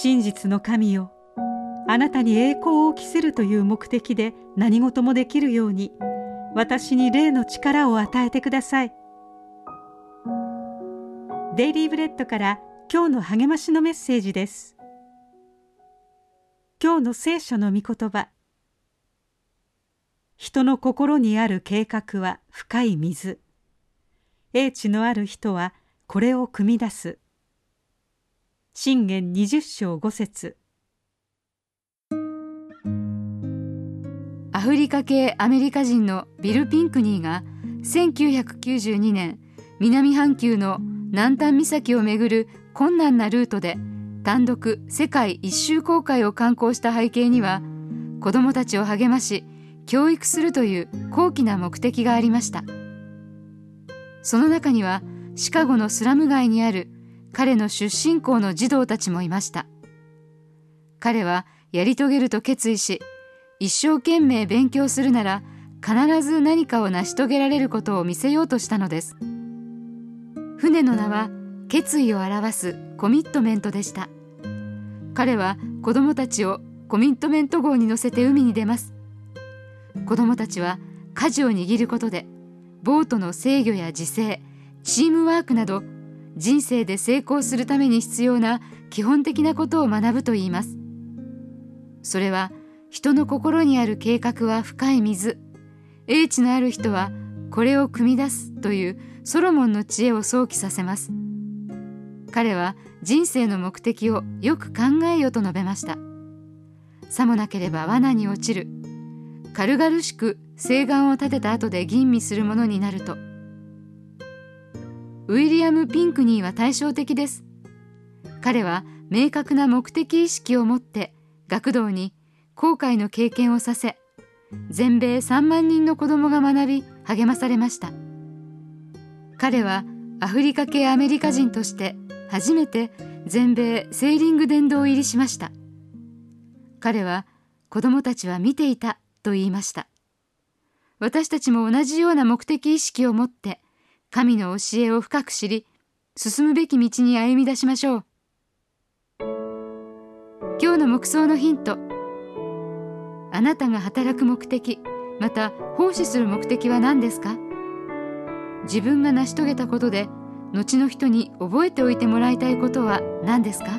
真実の神よ。あなたに栄光を期するという目的で何事もできるように私に霊の力を与えてください。デイリーブレッドから今日の励ましのメッセージです。今日の聖書の御言葉。人の心にある計画は深い水。英知のある人はこれを汲み出す。信玄二十章五節。アフリカ系アメリカ人のビル・ピンクニーが1992年南半球の南端岬をめぐる困難なルートで単独世界一周航海を観光した背景には子どもたちを励まし教育するという高貴な目的がありました。その中にはシカゴのスラム街にある彼の出身校の児童たちもいました。彼はやり遂げると決意し一生懸命勉強するなら必ず何かを成し遂げられることを見せようとしたのです。船の名は決意を表すコミットメントでした。彼は子供たちをコミットメント号に乗せて海に出ます。子供たちは舵を握ることでボートの制御や自制チームワークなど人生で成功するために必要な基本的なことを学ぶといいます。それは人の心にある計画は深い水。英知のある人はこれを汲み出すというソロモンの知恵を想起させます。彼は人生の目的をよく考えよと述べました。さもなければ罠に落ちる。軽々しく誓願を立てた後で吟味するものになるとウィリアム・ピンクニーは対照的です。彼は明確な目的意識を持って学童に後悔の経験をさせ全米3万人の子供が学び励まされました。彼はアフリカ系アメリカ人として初めて全米セーリング殿堂入りしました。彼は子供たちは見ていたと言いました。私たちも同じような目的意識を持って神の教えを深く知り進むべき道に歩み出しましょう。今日の目想のヒント。あなたが働く目的また奉仕する目的は何ですか？自分が成し遂げたことで後の人に覚えておいてもらいたいことは何ですか？